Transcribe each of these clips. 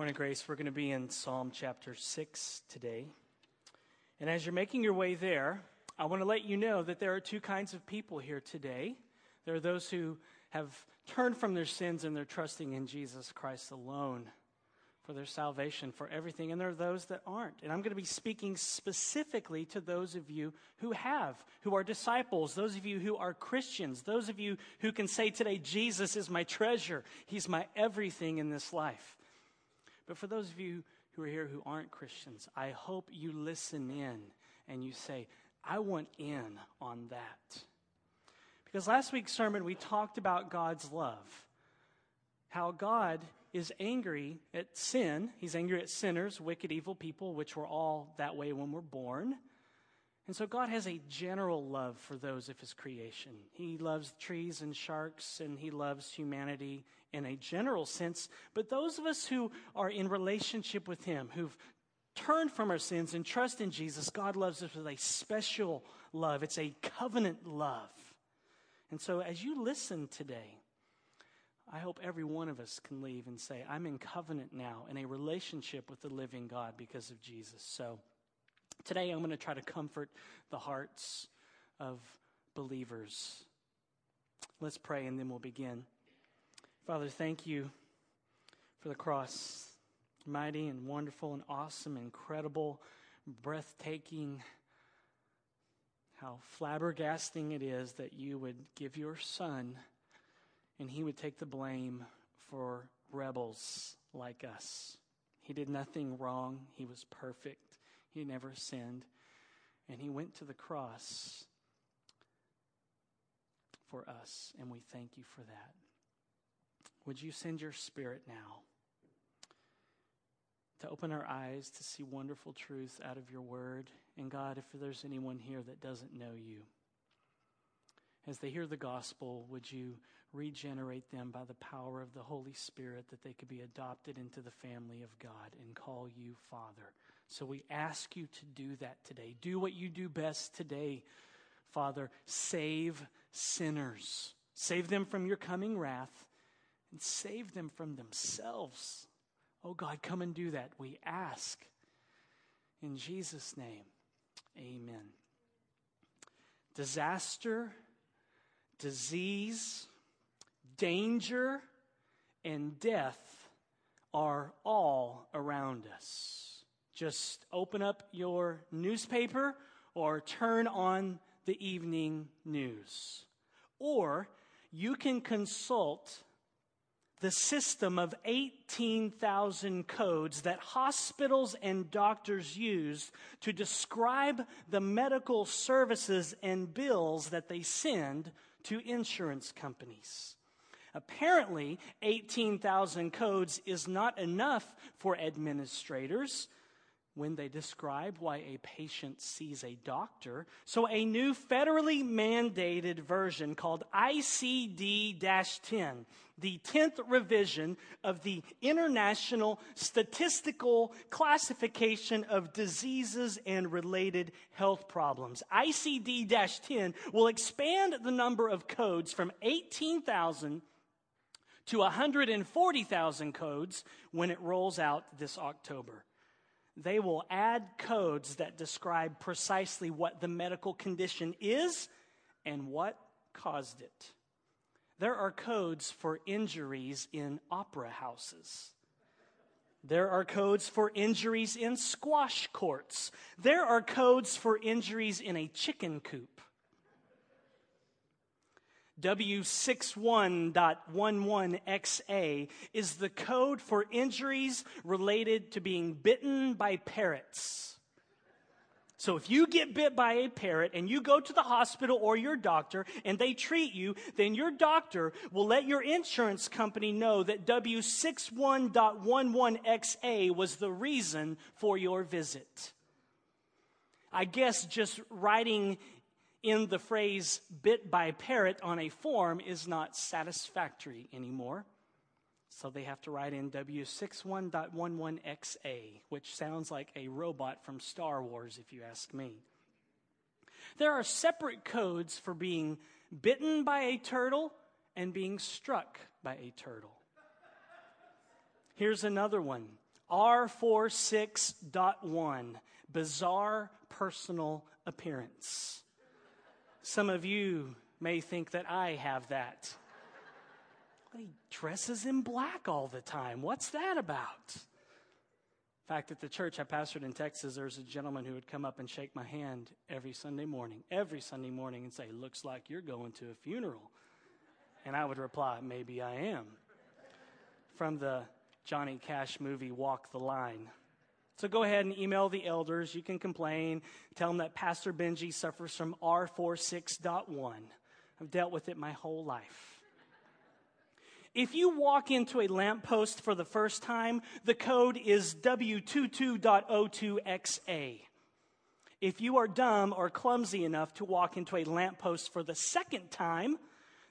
Morning, Grace. We're going to be in Psalm chapter 6 today. And as you're making your way there, I want to let you know that there are two kinds of people here today. There are those who have turned from their sins and they're trusting in Jesus Christ alone for their salvation, for everything. And there are those that aren't. And I'm going to be speaking specifically to those of you who have, who are disciples, those of you who are Christians, those of you who can say today, Jesus is my treasure. He's my everything in this life. But for those of you who are here who aren't Christians, I hope you listen in and you say, I want in on that. Because last week's sermon, we talked about God's love. How God is angry at sin. He's angry at sinners, wicked, evil people, which we're all that way when we're born. And so God has a general love for those of his creation. He loves trees and sharks, and he loves humanity in a general sense. But those of us who are in relationship with him, who've turned from our sins and trust in Jesus, God loves us with a special love. It's a covenant love. And so as you listen today, I hope every one of us can leave and say, I'm in covenant now, in a relationship with the living God because of Jesus. So today I'm going to try to comfort the hearts of believers. Let's pray and then we'll begin. Father, thank you for the cross. Mighty and wonderful and awesome, incredible, breathtaking. How flabbergasting it is that you would give your son and he would take the blame for rebels like us. He did nothing wrong, he was perfect, he never sinned, and he went to the cross for us, and we thank you for that. Would you send your spirit now to open our eyes to see wonderful truth out of your word? And God, if there's anyone here that doesn't know you, as they hear the gospel, would you regenerate them by the power of the Holy Spirit that they could be adopted into the family of God and call you Father? So we ask you to do that today. Do what you do best today, Father. Save sinners, save them from your coming wrath, and save them from themselves. Oh God, come and do that. We ask. In Jesus' name, amen. Disaster disease, danger, and death are all around us. Just open up your newspaper or turn on the evening news. Or you can consult the system of 18,000 codes that hospitals and doctors use to describe the medical services and bills that they send to insurance companies. Apparently, 18,000 codes is not enough for administrators when they describe why a patient sees a doctor. So, a new federally mandated version called ICD 10, the 10th revision of the International Statistical Classification of Diseases and Related Health Problems. ICD 10 will expand the number of codes from 18,000 to 140,000 codes when it rolls out this October they will add codes that describe precisely what the medical condition is and what caused it. There are codes for injuries in opera houses. There are codes for injuries in squash courts. There are codes for injuries in a chicken coop. W61.11XA is the code for injuries related to being bitten by parrots. So if you get bit by a parrot and you go to the hospital or your doctor and they treat you, then your doctor will let your insurance company know that W61.11XA was the reason for your visit. I guess just writing in the phrase bit by parrot on a form is not satisfactory anymore. So they have to write in W61.11XA, which sounds like a robot from Star Wars, if you ask me. There are separate codes for being bitten by a turtle and being struck by a turtle. Here's another one R46.1 Bizarre Personal Appearance. Some of you may think that I have that. He dresses in black all the time. What's that about? In fact, at the church I pastored in Texas, there was a gentleman who would come up and shake my hand every Sunday morning, every Sunday morning, and say, Looks like you're going to a funeral. And I would reply, Maybe I am. From the Johnny Cash movie, Walk the Line. So go ahead and email the elders. You can complain. Tell them that Pastor Benji suffers from R46.1. I've dealt with it my whole life. If you walk into a lamppost for the first time, the code is W22.02XA. If you are dumb or clumsy enough to walk into a lamppost for the second time,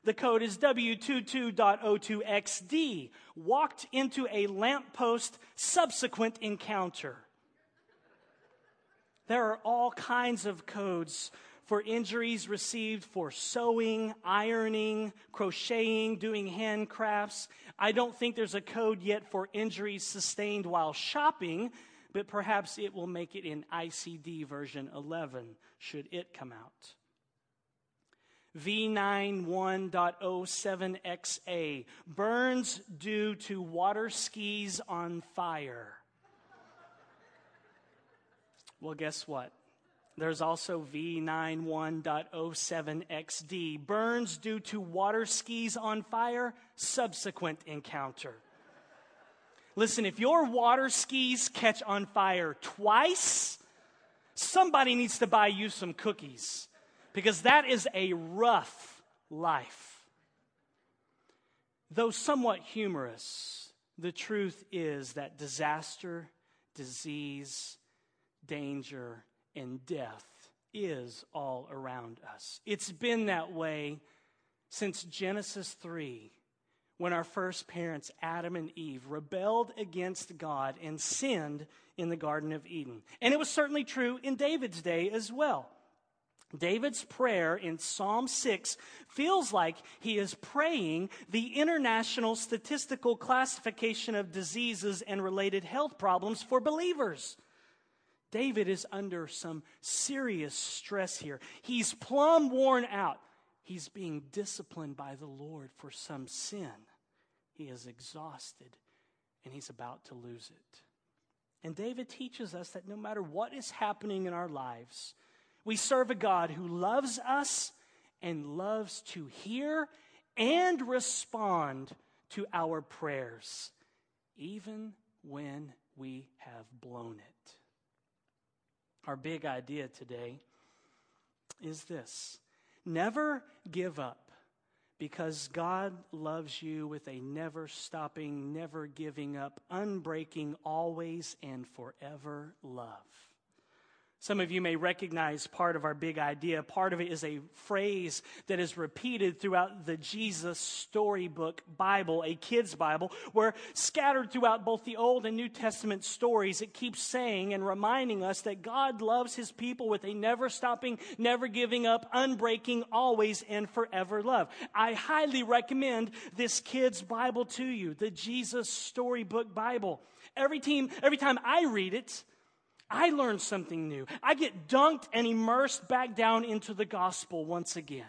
the code is W22.02XD. Walked into a lamppost subsequent encounter. There are all kinds of codes for injuries received for sewing, ironing, crocheting, doing handcrafts. I don't think there's a code yet for injuries sustained while shopping, but perhaps it will make it in ICD version 11 should it come out. V91.07XA burns due to water skis on fire. Well, guess what? There's also V91.07XD, burns due to water skis on fire, subsequent encounter. Listen, if your water skis catch on fire twice, somebody needs to buy you some cookies because that is a rough life. Though somewhat humorous, the truth is that disaster, disease, danger, and death is all around us. It's been that way since Genesis 3, when our first parents, Adam and Eve, rebelled against God and sinned in the Garden of Eden. And it was certainly true in David's day as well. David's prayer in Psalm 6 feels like he is praying the International Statistical Classification of Diseases and Related Health Problems for believers. David is under some serious stress here. He's plumb worn out. He's being disciplined by the Lord for some sin. He is exhausted and he's about to lose it. And David teaches us that no matter what is happening in our lives, we serve a God who loves us and loves to hear and respond to our prayers, even when we have blown it. Our big idea today is this never give up because God loves you with a never stopping, never giving up, unbreaking, always and forever love. Some of you may recognize part of our big idea. Part of it is a phrase that is repeated throughout the Jesus storybook Bible, a kid's Bible, where scattered throughout both the Old and New Testament stories, it keeps saying and reminding us that God loves his people with a never stopping, never giving up, unbreaking, always and forever love. I highly recommend this kid's Bible to you, the Jesus storybook Bible. Every team, every time I read it, I learn something new. I get dunked and immersed back down into the gospel once again.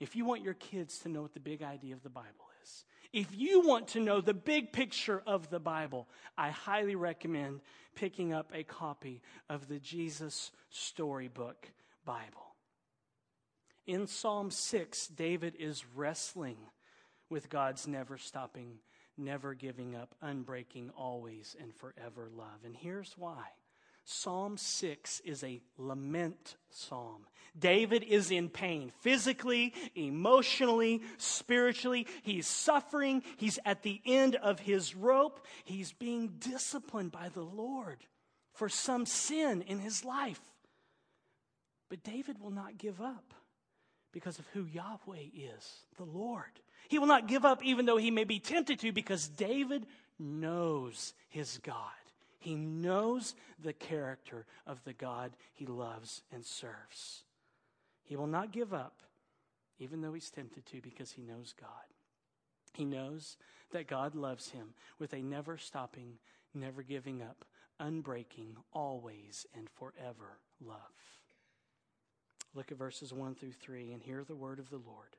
If you want your kids to know what the big idea of the Bible is, if you want to know the big picture of the Bible, I highly recommend picking up a copy of the Jesus Storybook Bible. In Psalm 6, David is wrestling with God's never stopping, never giving up, unbreaking, always and forever love. And here's why Psalm 6 is a lament psalm. David is in pain physically, emotionally, spiritually. He's suffering. He's at the end of his rope. He's being disciplined by the Lord for some sin in his life. But David will not give up because of who Yahweh is, the Lord. He will not give up even though he may be tempted to because David knows his God. He knows the character of the God he loves and serves. He will not give up, even though he's tempted to, because he knows God. He knows that God loves him with a never stopping, never giving up, unbreaking, always and forever love. Look at verses 1 through 3 and hear the word of the Lord.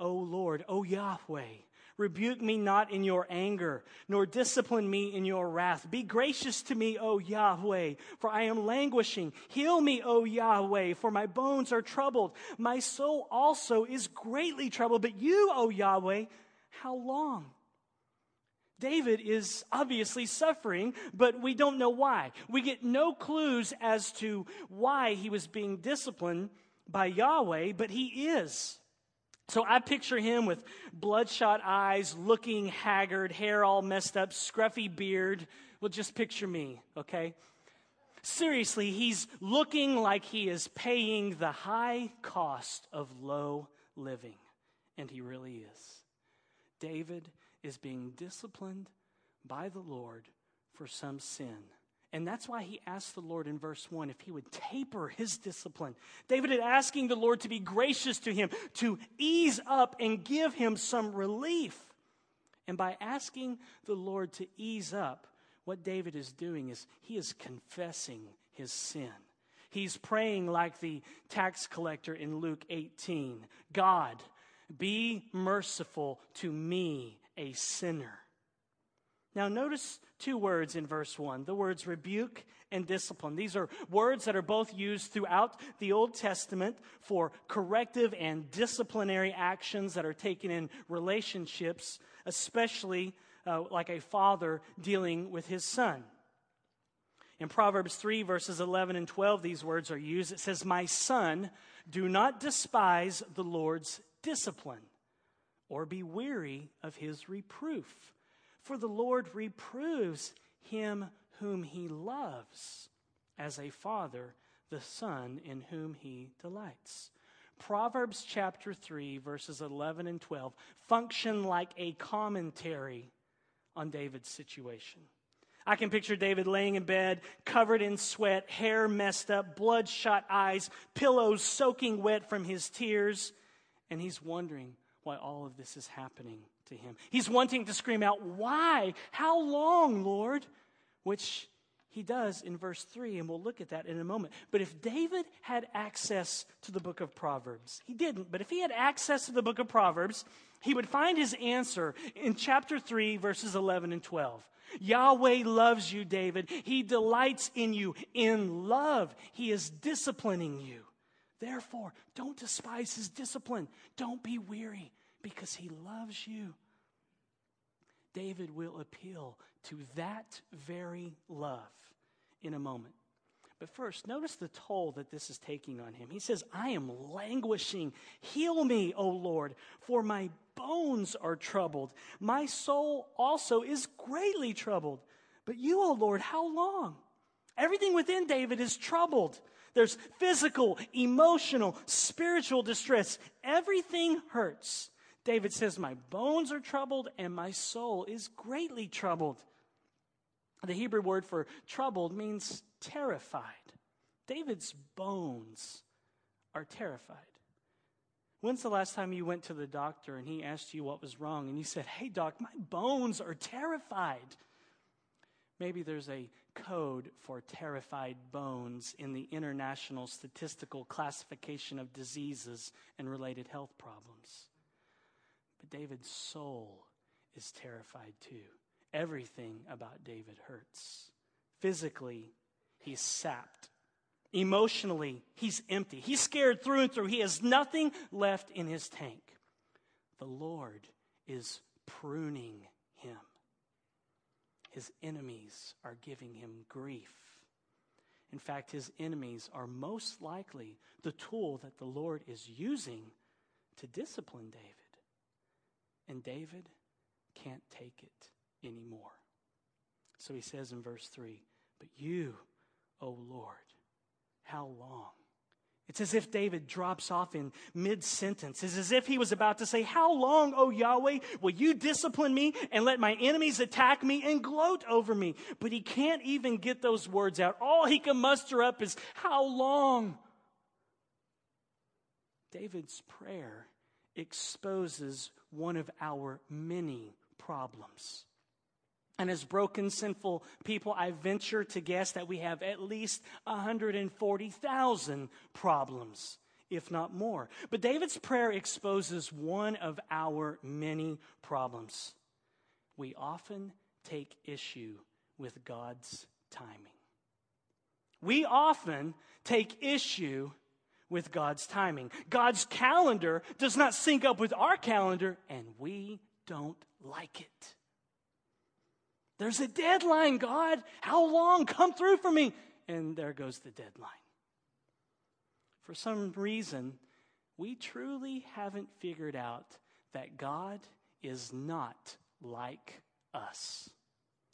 O Lord, O Yahweh, rebuke me not in your anger, nor discipline me in your wrath. Be gracious to me, O Yahweh, for I am languishing. Heal me, O Yahweh, for my bones are troubled. My soul also is greatly troubled. But you, O Yahweh, how long? David is obviously suffering, but we don't know why. We get no clues as to why he was being disciplined by Yahweh, but he is. So I picture him with bloodshot eyes, looking haggard, hair all messed up, scruffy beard. Well, just picture me, okay? Seriously, he's looking like he is paying the high cost of low living. And he really is. David is being disciplined by the Lord for some sin. And that's why he asked the Lord in verse 1 if he would taper his discipline. David is asking the Lord to be gracious to him, to ease up and give him some relief. And by asking the Lord to ease up, what David is doing is he is confessing his sin. He's praying like the tax collector in Luke 18 God, be merciful to me, a sinner. Now, notice two words in verse 1 the words rebuke and discipline. These are words that are both used throughout the Old Testament for corrective and disciplinary actions that are taken in relationships, especially uh, like a father dealing with his son. In Proverbs 3, verses 11 and 12, these words are used. It says, My son, do not despise the Lord's discipline or be weary of his reproof. For the Lord reproves him whom he loves, as a father the son in whom he delights. Proverbs chapter 3, verses 11 and 12 function like a commentary on David's situation. I can picture David laying in bed, covered in sweat, hair messed up, bloodshot eyes, pillows soaking wet from his tears, and he's wondering why all of this is happening to him. He's wanting to scream out, Why? How long, Lord? Which he does in verse 3, and we'll look at that in a moment. But if David had access to the book of Proverbs, he didn't, but if he had access to the book of Proverbs, he would find his answer in chapter 3, verses 11 and 12. Yahweh loves you, David. He delights in you. In love, he is disciplining you. Therefore, don't despise his discipline. Don't be weary because he loves you. David will appeal to that very love in a moment. But first, notice the toll that this is taking on him. He says, I am languishing. Heal me, O Lord, for my bones are troubled. My soul also is greatly troubled. But you, O Lord, how long? Everything within David is troubled. There's physical, emotional, spiritual distress. Everything hurts. David says, My bones are troubled and my soul is greatly troubled. The Hebrew word for troubled means terrified. David's bones are terrified. When's the last time you went to the doctor and he asked you what was wrong and you said, Hey, doc, my bones are terrified? Maybe there's a code for terrified bones in the International Statistical Classification of Diseases and Related Health Problems. But David's soul is terrified too. Everything about David hurts. Physically, he's sapped. Emotionally, he's empty. He's scared through and through. He has nothing left in his tank. The Lord is pruning him. His enemies are giving him grief. In fact, his enemies are most likely the tool that the Lord is using to discipline David. And David can't take it anymore. So he says in verse 3 But you, O Lord, how long? It's as if David drops off in mid sentence. It's as if he was about to say, How long, O Yahweh, will you discipline me and let my enemies attack me and gloat over me? But he can't even get those words out. All he can muster up is, How long? David's prayer exposes one of our many problems. And as broken, sinful people, I venture to guess that we have at least 140,000 problems, if not more. But David's prayer exposes one of our many problems. We often take issue with God's timing. We often take issue with God's timing. God's calendar does not sync up with our calendar, and we don't like it. There's a deadline, God. How long? Come through for me. And there goes the deadline. For some reason, we truly haven't figured out that God is not like us.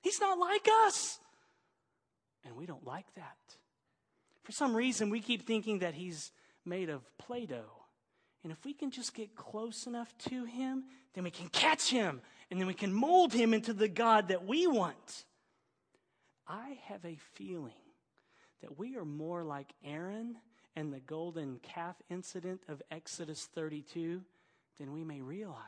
He's not like us. And we don't like that. For some reason, we keep thinking that He's made of Play Doh. And if we can just get close enough to Him, then we can catch Him and then we can mold Him into the God that we want. I have a feeling that we are more like Aaron and the golden calf incident of Exodus 32 than we may realize.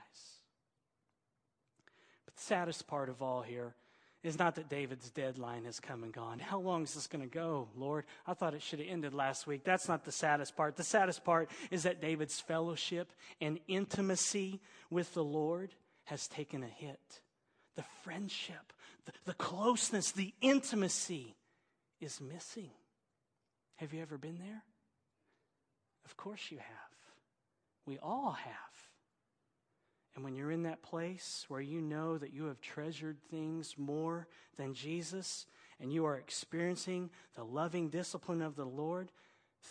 But the saddest part of all here is not that David's deadline has come and gone. How long is this going to go, Lord? I thought it should have ended last week. That's not the saddest part. The saddest part is that David's fellowship and intimacy with the Lord has taken a hit. The friendship, the, the closeness, the intimacy is missing. Have you ever been there? Of course you have. We all have. And when you're in that place where you know that you have treasured things more than Jesus and you are experiencing the loving discipline of the Lord,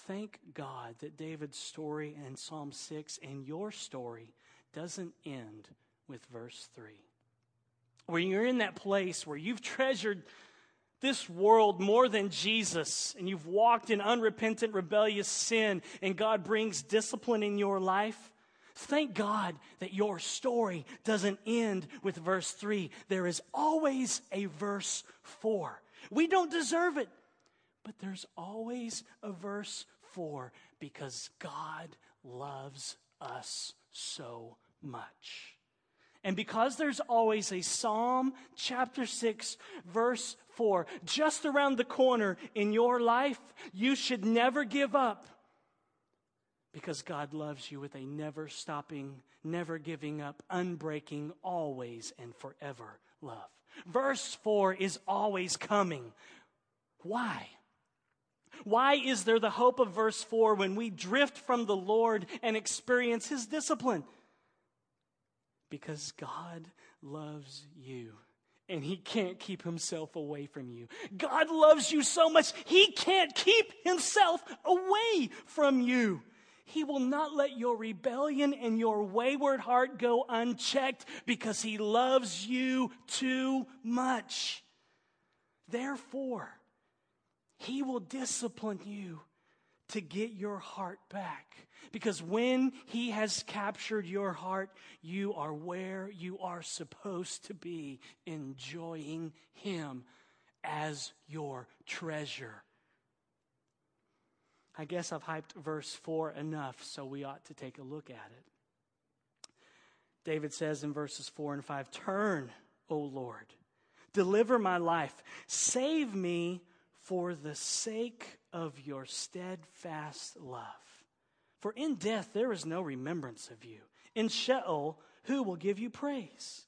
thank God that David's story in Psalm 6 and your story doesn't end with verse 3. When you're in that place where you've treasured this world more than Jesus, and you've walked in unrepentant, rebellious sin, and God brings discipline in your life, Thank God that your story doesn't end with verse 3. There is always a verse 4. We don't deserve it, but there's always a verse 4 because God loves us so much. And because there's always a Psalm chapter 6, verse 4, just around the corner in your life, you should never give up because God loves you with a never stopping, never giving up, unbreaking, always and forever love. Verse 4 is always coming. Why? Why is there the hope of verse 4 when we drift from the Lord and experience His discipline? Because God loves you and He can't keep Himself away from you. God loves you so much, He can't keep Himself away from you. He will not let your rebellion and your wayward heart go unchecked because He loves you too much. Therefore, He will discipline you to get your heart back. Because when He has captured your heart, you are where you are supposed to be, enjoying Him as your treasure. I guess I've hyped verse 4 enough, so we ought to take a look at it. David says in verses 4 and 5 Turn, O Lord, deliver my life, save me for the sake of your steadfast love. For in death there is no remembrance of you. In Sheol, who will give you praise?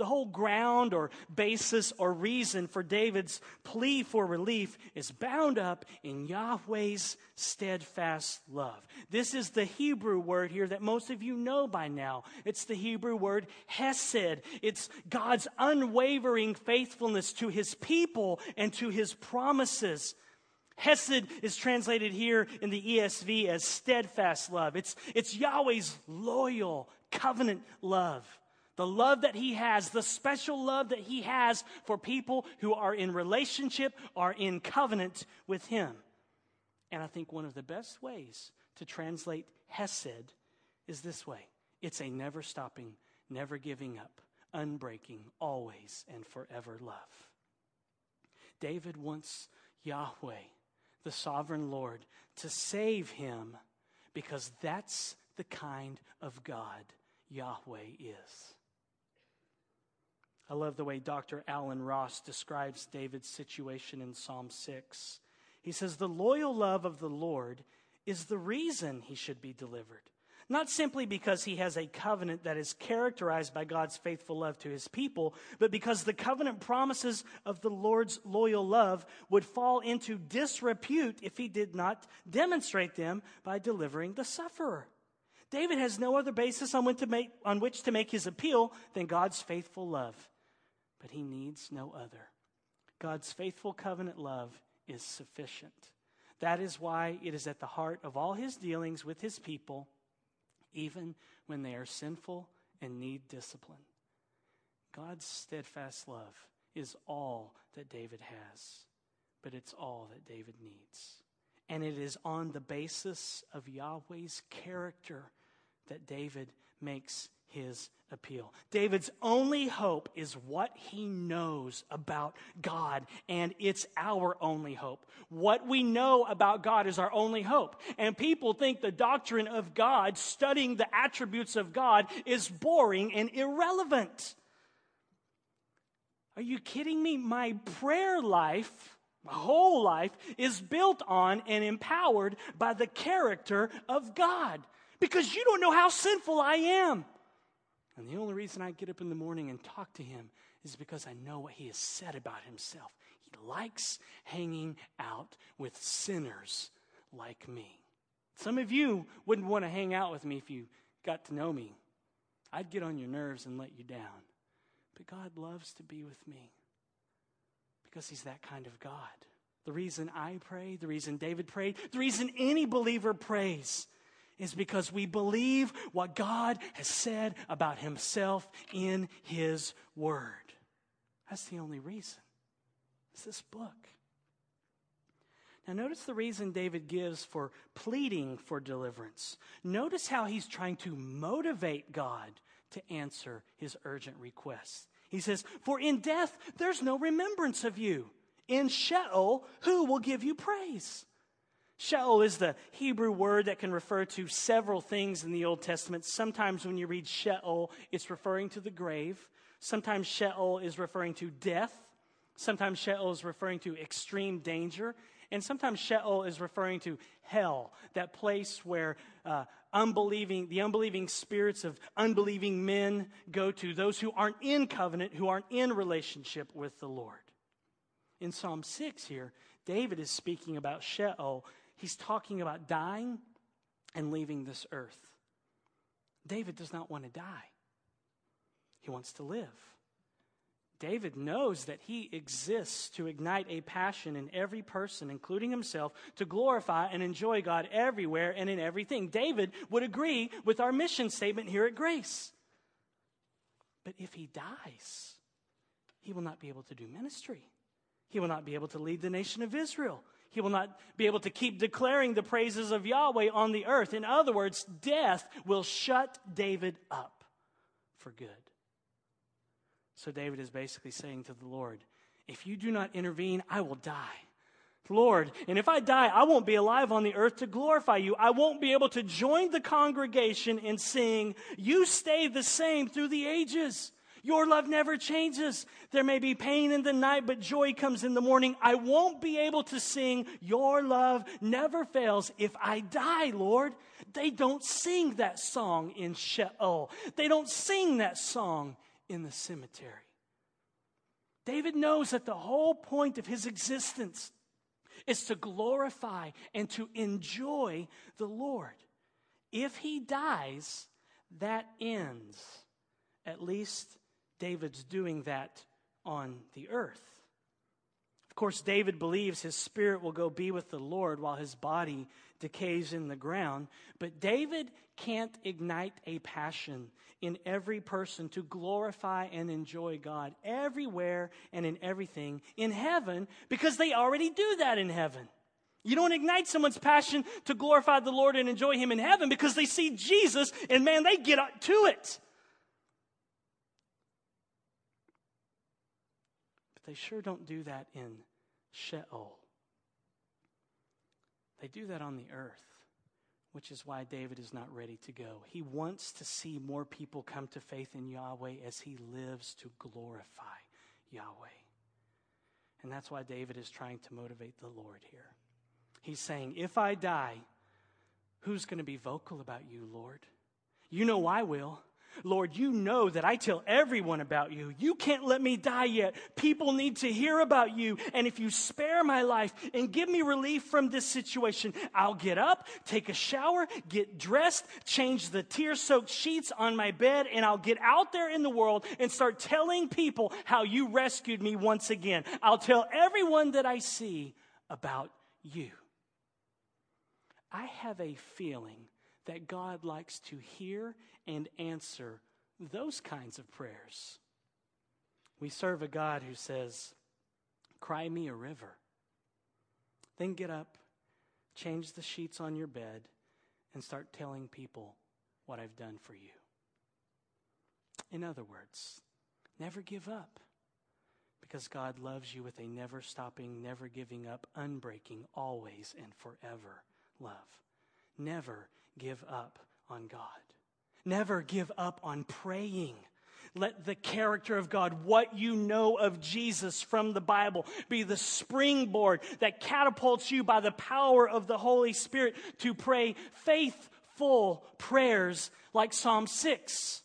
The whole ground or basis or reason for David's plea for relief is bound up in Yahweh's steadfast love. This is the Hebrew word here that most of you know by now. It's the Hebrew word hesed. It's God's unwavering faithfulness to his people and to his promises. Hesed is translated here in the ESV as steadfast love. It's, it's Yahweh's loyal covenant love. The love that he has, the special love that he has for people who are in relationship, are in covenant with him. And I think one of the best ways to translate Hesed is this way it's a never stopping, never giving up, unbreaking, always and forever love. David wants Yahweh, the sovereign Lord, to save him because that's the kind of God Yahweh is. I love the way Dr. Allen Ross describes David's situation in Psalm 6. He says, The loyal love of the Lord is the reason he should be delivered. Not simply because he has a covenant that is characterized by God's faithful love to his people, but because the covenant promises of the Lord's loyal love would fall into disrepute if he did not demonstrate them by delivering the sufferer. David has no other basis on, make, on which to make his appeal than God's faithful love, but he needs no other. God's faithful covenant love is sufficient. That is why it is at the heart of all his dealings with his people even when they are sinful and need discipline. God's steadfast love is all that David has, but it's all that David needs. And it is on the basis of Yahweh's character that David makes his appeal. David's only hope is what he knows about God, and it's our only hope. What we know about God is our only hope. And people think the doctrine of God, studying the attributes of God, is boring and irrelevant. Are you kidding me? My prayer life, my whole life, is built on and empowered by the character of God. Because you don't know how sinful I am. And the only reason I get up in the morning and talk to him is because I know what he has said about himself. He likes hanging out with sinners like me. Some of you wouldn't want to hang out with me if you got to know me. I'd get on your nerves and let you down. But God loves to be with me because he's that kind of God. The reason I pray, the reason David prayed, the reason any believer prays is because we believe what God has said about himself in his word. That's the only reason. It's this book. Now, notice the reason David gives for pleading for deliverance. Notice how he's trying to motivate God to answer his urgent requests. He says, For in death there's no remembrance of you. In Sheol, who will give you praise? Sheol is the Hebrew word that can refer to several things in the Old Testament. Sometimes when you read Sheol, it's referring to the grave. Sometimes Sheol is referring to death. Sometimes Sheol is referring to extreme danger. And sometimes Sheol is referring to hell, that place where uh, unbelieving, the unbelieving spirits of unbelieving men go to, those who aren't in covenant, who aren't in relationship with the Lord. In Psalm 6 here, David is speaking about Sheol He's talking about dying and leaving this earth. David does not want to die, he wants to live. David knows that he exists to ignite a passion in every person, including himself, to glorify and enjoy God everywhere and in everything. David would agree with our mission statement here at Grace. But if he dies, he will not be able to do ministry. He will not be able to lead the nation of Israel. He will not be able to keep declaring the praises of Yahweh on the earth. In other words, death will shut David up for good. So David is basically saying to the Lord, if you do not intervene, I will die. Lord, and if I die, I won't be alive on the earth to glorify you. I won't be able to join the congregation in sing, You stay the same through the ages. Your love never changes. There may be pain in the night, but joy comes in the morning. I won't be able to sing, Your love never fails if I die, Lord. They don't sing that song in Sheol, they don't sing that song in the cemetery. David knows that the whole point of his existence is to glorify and to enjoy the Lord. If he dies, that ends, at least David's doing that on the earth. Of course, David believes his spirit will go be with the Lord while his body decays in the ground. But David can't ignite a passion in every person to glorify and enjoy God everywhere and in everything in heaven because they already do that in heaven. You don't ignite someone's passion to glorify the Lord and enjoy Him in heaven because they see Jesus and man, they get to it. They sure don't do that in Sheol. They do that on the earth which is why David is not ready to go. He wants to see more people come to faith in Yahweh as he lives to glorify Yahweh. And that's why David is trying to motivate the Lord here. He's saying, If I die, who's going to be vocal about you, Lord? You know I will. Lord, you know that I tell everyone about you. You can't let me die yet. People need to hear about you. And if you spare my life and give me relief from this situation, I'll get up, take a shower, get dressed, change the tear soaked sheets on my bed, and I'll get out there in the world and start telling people how you rescued me once again. I'll tell everyone that I see about you. I have a feeling that God likes to hear and answer those kinds of prayers. We serve a God who says, Cry me a river. Then get up, change the sheets on your bed, and start telling people what I've done for you. In other words, never give up because God loves you with a never stopping, never giving up, unbreaking, always and forever love. Never give up on God. Never give up on praying. Let the character of God, what you know of Jesus from the Bible, be the springboard that catapults you by the power of the Holy Spirit to pray faithful prayers like Psalm 6.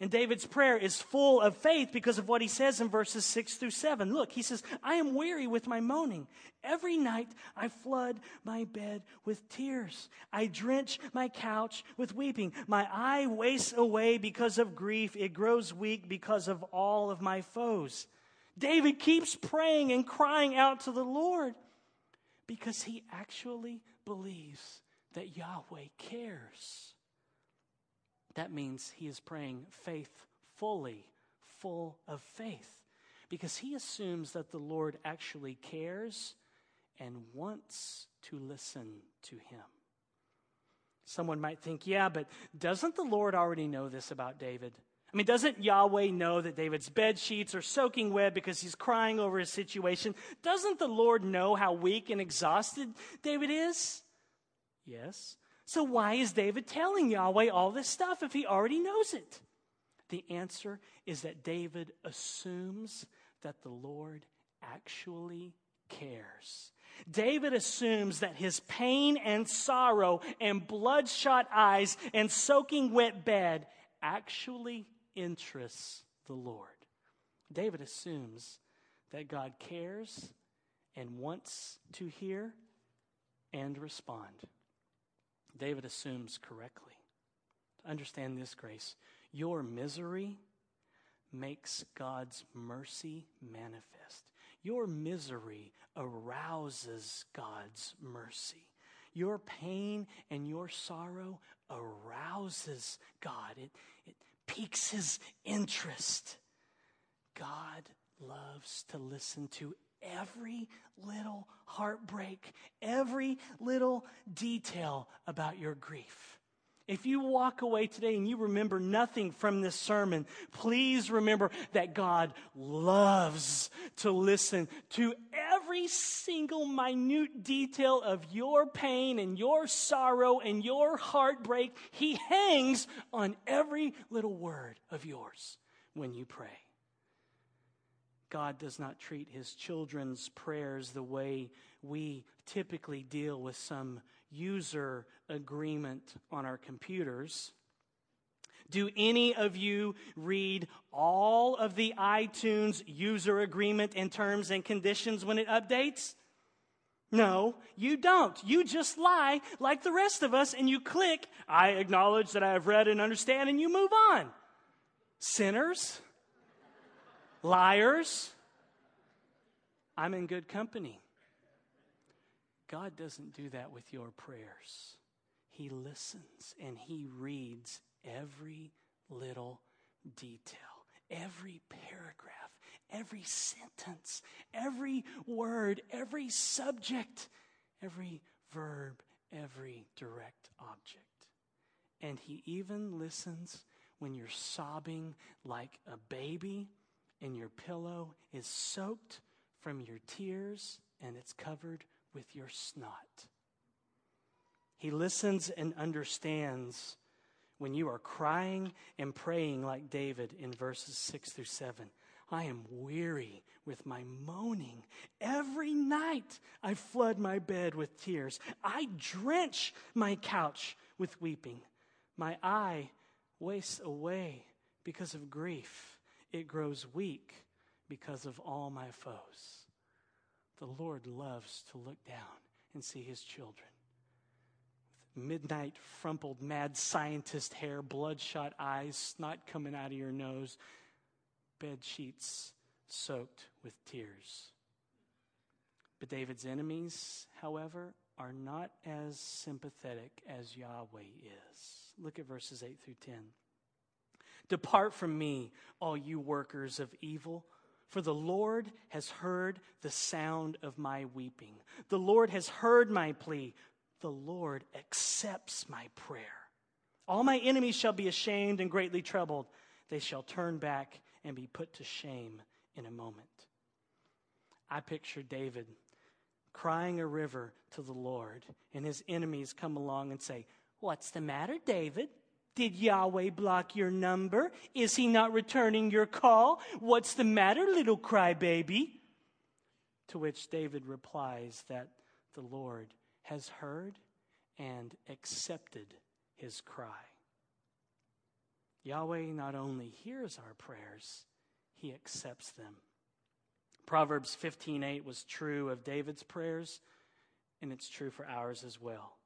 And David's prayer is full of faith because of what he says in verses 6 through 7. Look, he says, I am weary with my moaning. Every night I flood my bed with tears. I drench my couch with weeping. My eye wastes away because of grief. It grows weak because of all of my foes. David keeps praying and crying out to the Lord because he actually believes that Yahweh cares. That means he is praying faithfully, full of faith, because he assumes that the Lord actually cares and wants to listen to him. Someone might think, yeah, but doesn't the Lord already know this about David? I mean, doesn't Yahweh know that David's bed sheets are soaking wet because he's crying over his situation? Doesn't the Lord know how weak and exhausted David is? Yes. So, why is David telling Yahweh all this stuff if he already knows it? The answer is that David assumes that the Lord actually cares. David assumes that his pain and sorrow and bloodshot eyes and soaking wet bed actually interests the Lord. David assumes that God cares and wants to hear and respond. David assumes correctly. To understand this grace, your misery makes God's mercy manifest. Your misery arouses God's mercy. Your pain and your sorrow arouses God. It, it piques his interest. God loves to listen to every little heartbreak, every little detail about your grief. If you walk away today and you remember nothing from this sermon, please remember that God loves to listen to every single minute detail of your pain and your sorrow and your heartbreak. He hangs on every little word of yours when you pray. God does not treat his children's prayers the way we typically deal with some user agreement on our computers. Do any of you read all of the iTunes user agreement and terms and conditions when it updates? No, you don't. You just lie like the rest of us and you click, I acknowledge that I have read and understand, and you move on. Sinners liars. I'm in good company. God doesn't do that with your prayers. He listens and He reads every little detail, every paragraph, every sentence, every word, every subject, every verb, every direct object. And He even listens when you're sobbing like a baby and your pillow is soaked from your tears and it's covered with your snot. He listens and understands when you are crying and praying like David in verses 6 through 7. I am weary with my moaning. Every night I flood my bed with tears. I drench my couch with weeping. My eye wastes away because of grief. It grows weak because of all my foes. The Lord loves to look down and see his children With midnight, frumpled, mad scientist hair, bloodshot eyes, snot coming out of your nose, bed sheets soaked with tears. But David's enemies, however, are not as sympathetic as Yahweh is. Look at verses 8 through 10. Depart from me, all you workers of evil. For the Lord has heard the sound of my weeping. The Lord has heard my plea the Lord accepts my prayer. All my enemies shall be ashamed and greatly troubled. They shall turn back and be put to shame in a moment. I picture David crying a river to the Lord, and his enemies come along and say, What's the matter, David? Did Yahweh block your number? Is he not returning your call? What's the matter, little crybaby? To which David replies that the Lord has heard and accepted his cry. Yahweh not only hears our prayers, he accepts them. Proverbs 15:8 was true of David's prayers, and it's true for ours as well.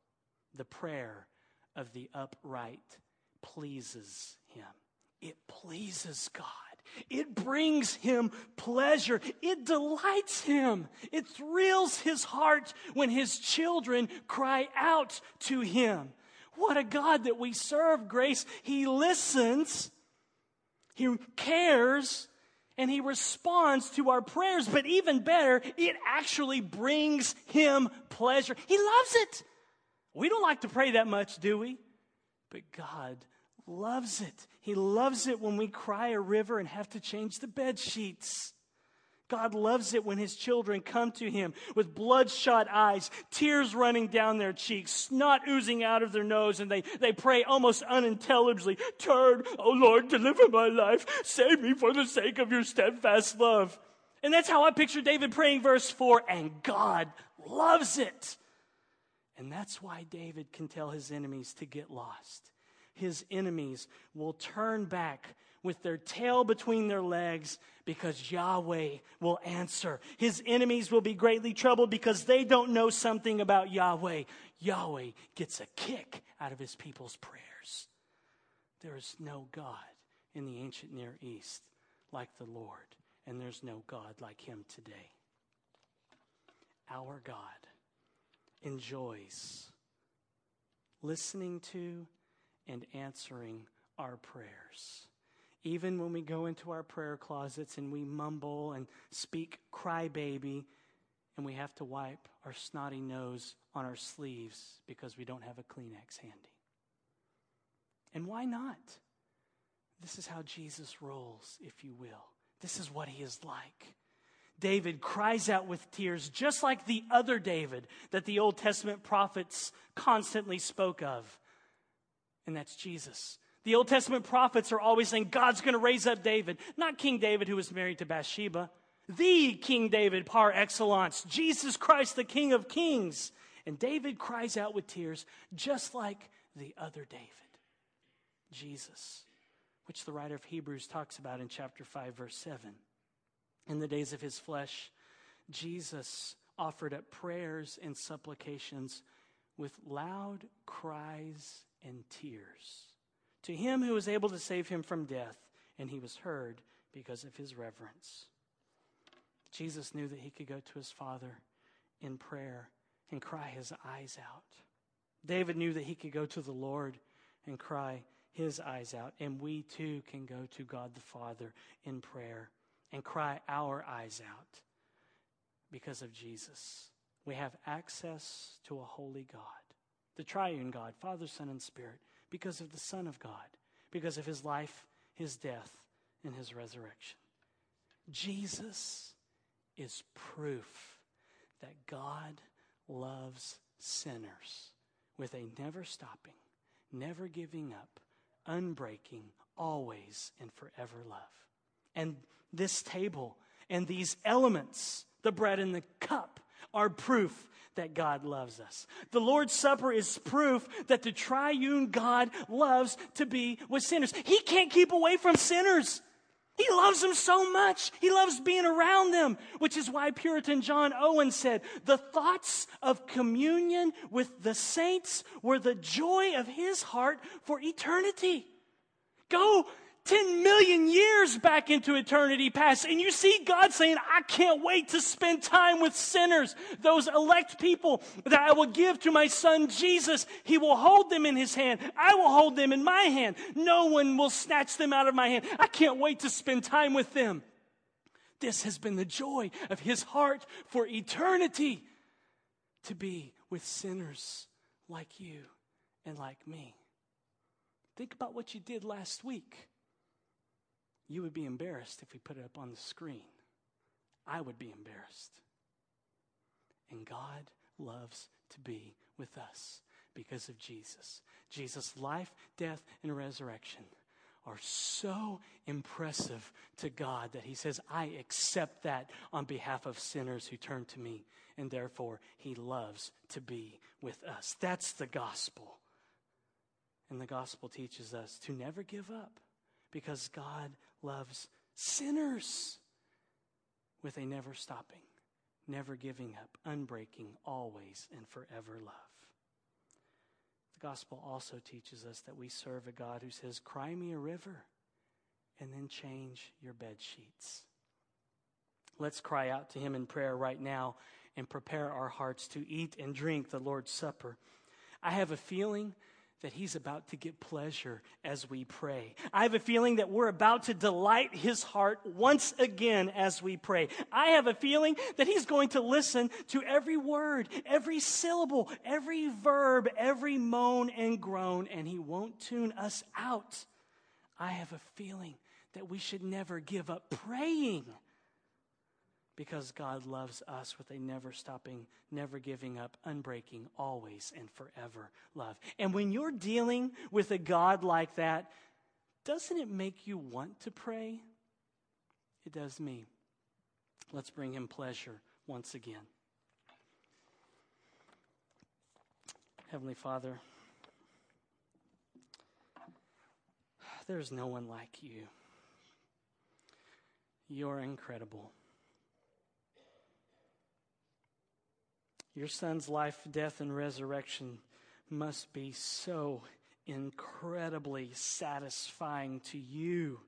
The prayer of the upright pleases him. It pleases God. It brings him pleasure. It delights him. It thrills his heart when his children cry out to him. What a God that we serve, Grace. He listens, he cares, and he responds to our prayers. But even better, it actually brings him pleasure. He loves it. We don't like to pray that much, do we? But God loves it. He loves it when we cry a river and have to change the bed sheets. God loves it when his children come to him with bloodshot eyes, tears running down their cheeks, snot oozing out of their nose, and they, they pray almost unintelligibly, Turn, O Lord, deliver my life. Save me for the sake of your steadfast love. And that's how I picture David praying verse 4, and God loves it. And that's why David can tell his enemies to get lost his enemies will turn back with their tail between their legs because Yahweh will answer. His enemies will be greatly troubled because they don't know something about Yahweh. Yahweh gets a kick out of his people's prayers. There is no God in the ancient Near East like the Lord, and there's no God like him today. Our God enjoys listening to and answering our prayers. Even when we go into our prayer closets and we mumble and speak crybaby, and we have to wipe our snotty nose on our sleeves because we don't have a Kleenex handy. And why not? This is how Jesus rolls, if you will. This is what he is like. David cries out with tears, just like the other David that the Old Testament prophets constantly spoke of and that's Jesus. The Old Testament prophets are always saying God's going to raise up David, not King David who was married to Bathsheba, the King David par excellence, Jesus Christ, the King of Kings. And David cries out with tears, just like the other David, Jesus, which the writer of Hebrews talks about in chapter 5, verse 7. In the days of his flesh, Jesus offered up prayers and supplications with loud cries and tears. To him who was able to save him from death, and he was heard because of his reverence. Jesus knew that he could go to his Father in prayer and cry his eyes out. David knew that he could go to the Lord and cry his eyes out. And we too can go to God the Father in prayer and cry our eyes out because of Jesus. We have access to a holy God the triune God, Father, Son, and Spirit, because of the Son of God, because of his life, his death, and his resurrection. Jesus is proof that God loves sinners with a never stopping, never giving up, unbreaking, always and forever love. And this table and these elements, the bread and the cup, are proof that God loves us. The Lord's Supper is proof that the triune God loves to be with sinners. He can't keep away from sinners. He loves them so much. He loves being around them, which is why Puritan John Owen said, The thoughts of communion with the saints were the joy of his heart for eternity. Go 10 million years back into eternity past. And you see God saying, I can't wait to spend time with sinners, those elect people that I will give to my son Jesus. He will hold them in his hand. I will hold them in my hand. No one will snatch them out of my hand. I can't wait to spend time with them. This has been the joy of his heart for eternity to be with sinners like you and like me. Think about what you did last week. You would be embarrassed if we put it up on the screen. I would be embarrassed. And God loves to be with us because of Jesus. Jesus' life, death, and resurrection are so impressive to God that He says, I accept that on behalf of sinners who turn to me, and therefore He loves to be with us. That's the gospel. And the gospel teaches us to never give up because God loves sinners with a never stopping, never giving up, unbreaking, always and forever love. The gospel also teaches us that we serve a God who says, Cry me a river and then change your bed sheets. Let's cry out to him in prayer right now and prepare our hearts to eat and drink the Lord's Supper. I have a feeling that he's about to get pleasure as we pray. I have a feeling that we're about to delight his heart once again as we pray. I have a feeling that he's going to listen to every word, every syllable, every verb, every moan and groan, and he won't tune us out. I have a feeling that we should never give up praying because God loves us with a never stopping, never giving up, unbreaking, always and forever love. And when you're dealing with a God like that, doesn't it make you want to pray? It does me. Let's bring him pleasure once again. Heavenly Father, there's no one like you. You're incredible. Your son's life, death, and resurrection must be so incredibly satisfying to you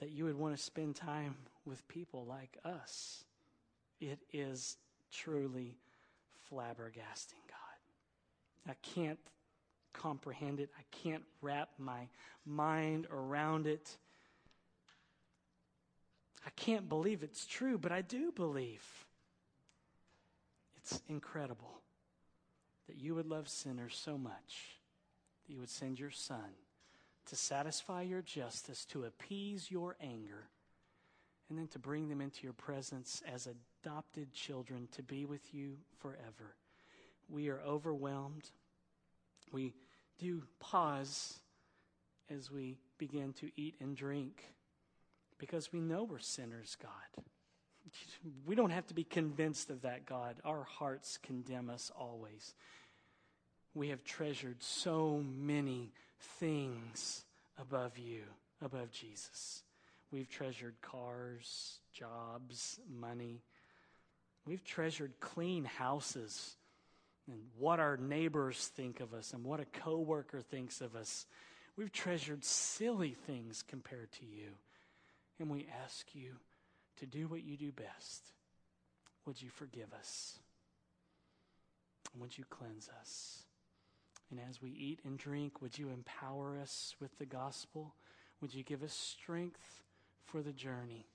that you would want to spend time with people like us. It is truly flabbergasting, God. I can't comprehend it, I can't wrap my mind around it. I can't believe it's true, but I do believe. It's incredible that you would love sinners so much that you would send your son to satisfy your justice, to appease your anger, and then to bring them into your presence as adopted children to be with you forever. We are overwhelmed. We do pause as we begin to eat and drink because we know we're sinners, God. We don't have to be convinced of that, God. Our hearts condemn us always. We have treasured so many things above you, above Jesus. We've treasured cars, jobs, money. We've treasured clean houses and what our neighbors think of us and what a coworker thinks of us. We've treasured silly things compared to you. And we ask you to do what you do best. Would you forgive us? Would you cleanse us? And as we eat and drink, would you empower us with the gospel? Would you give us strength for the journey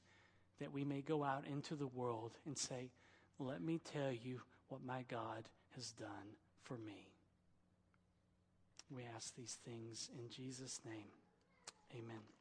that we may go out into the world and say, Let me tell you what my God has done for me? We ask these things in Jesus' name. Amen.